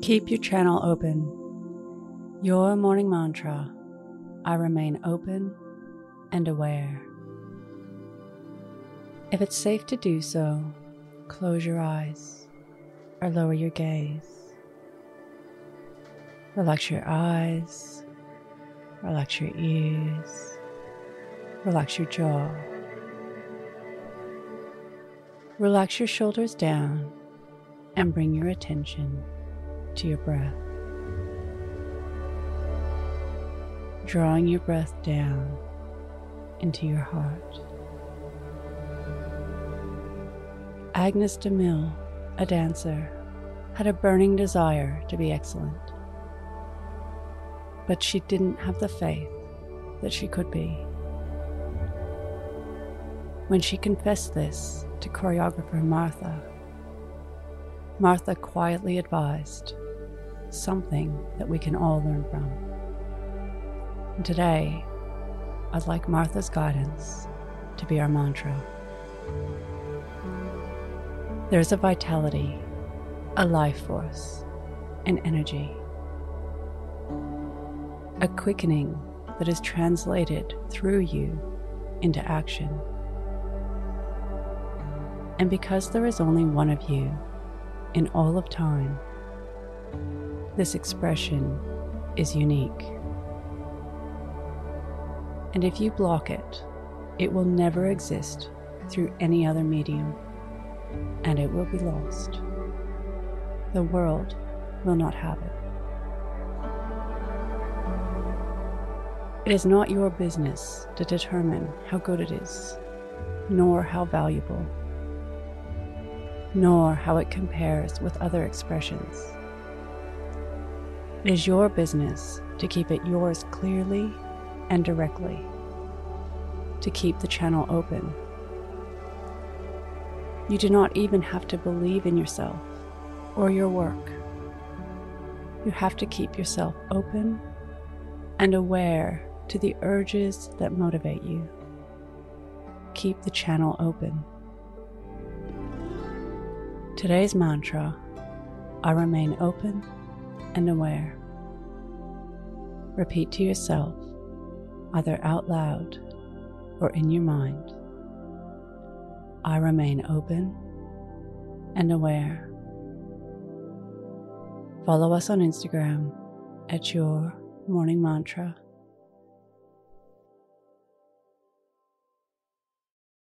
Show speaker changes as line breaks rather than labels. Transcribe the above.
Keep your channel open. Your morning mantra I remain open and aware. If it's safe to do so, close your eyes or lower your gaze. Relax your eyes, relax your ears, relax your jaw. Relax your shoulders down and bring your attention to your breath. Drawing your breath down into your heart. Agnes de Mille, a dancer, had a burning desire to be excellent. But she didn't have the faith that she could be. When she confessed this to choreographer Martha, Martha quietly advised something that we can all learn from. And today, I'd like Martha's guidance to be our mantra. There's a vitality, a life force, an energy, a quickening that is translated through you into action. And because there is only one of you in all of time, this expression is unique. And if you block it, it will never exist through any other medium, and it will be lost. The world will not have it. It is not your business to determine how good it is, nor how valuable, nor how it compares with other expressions. It is your business to keep it yours clearly and directly, to keep the channel open. You do not even have to believe in yourself or your work. You have to keep yourself open and aware to the urges that motivate you. Keep the channel open. Today's mantra I remain open and aware. Repeat to yourself, either out loud or in your mind I remain open and aware. Follow us on Instagram at Your Morning Mantra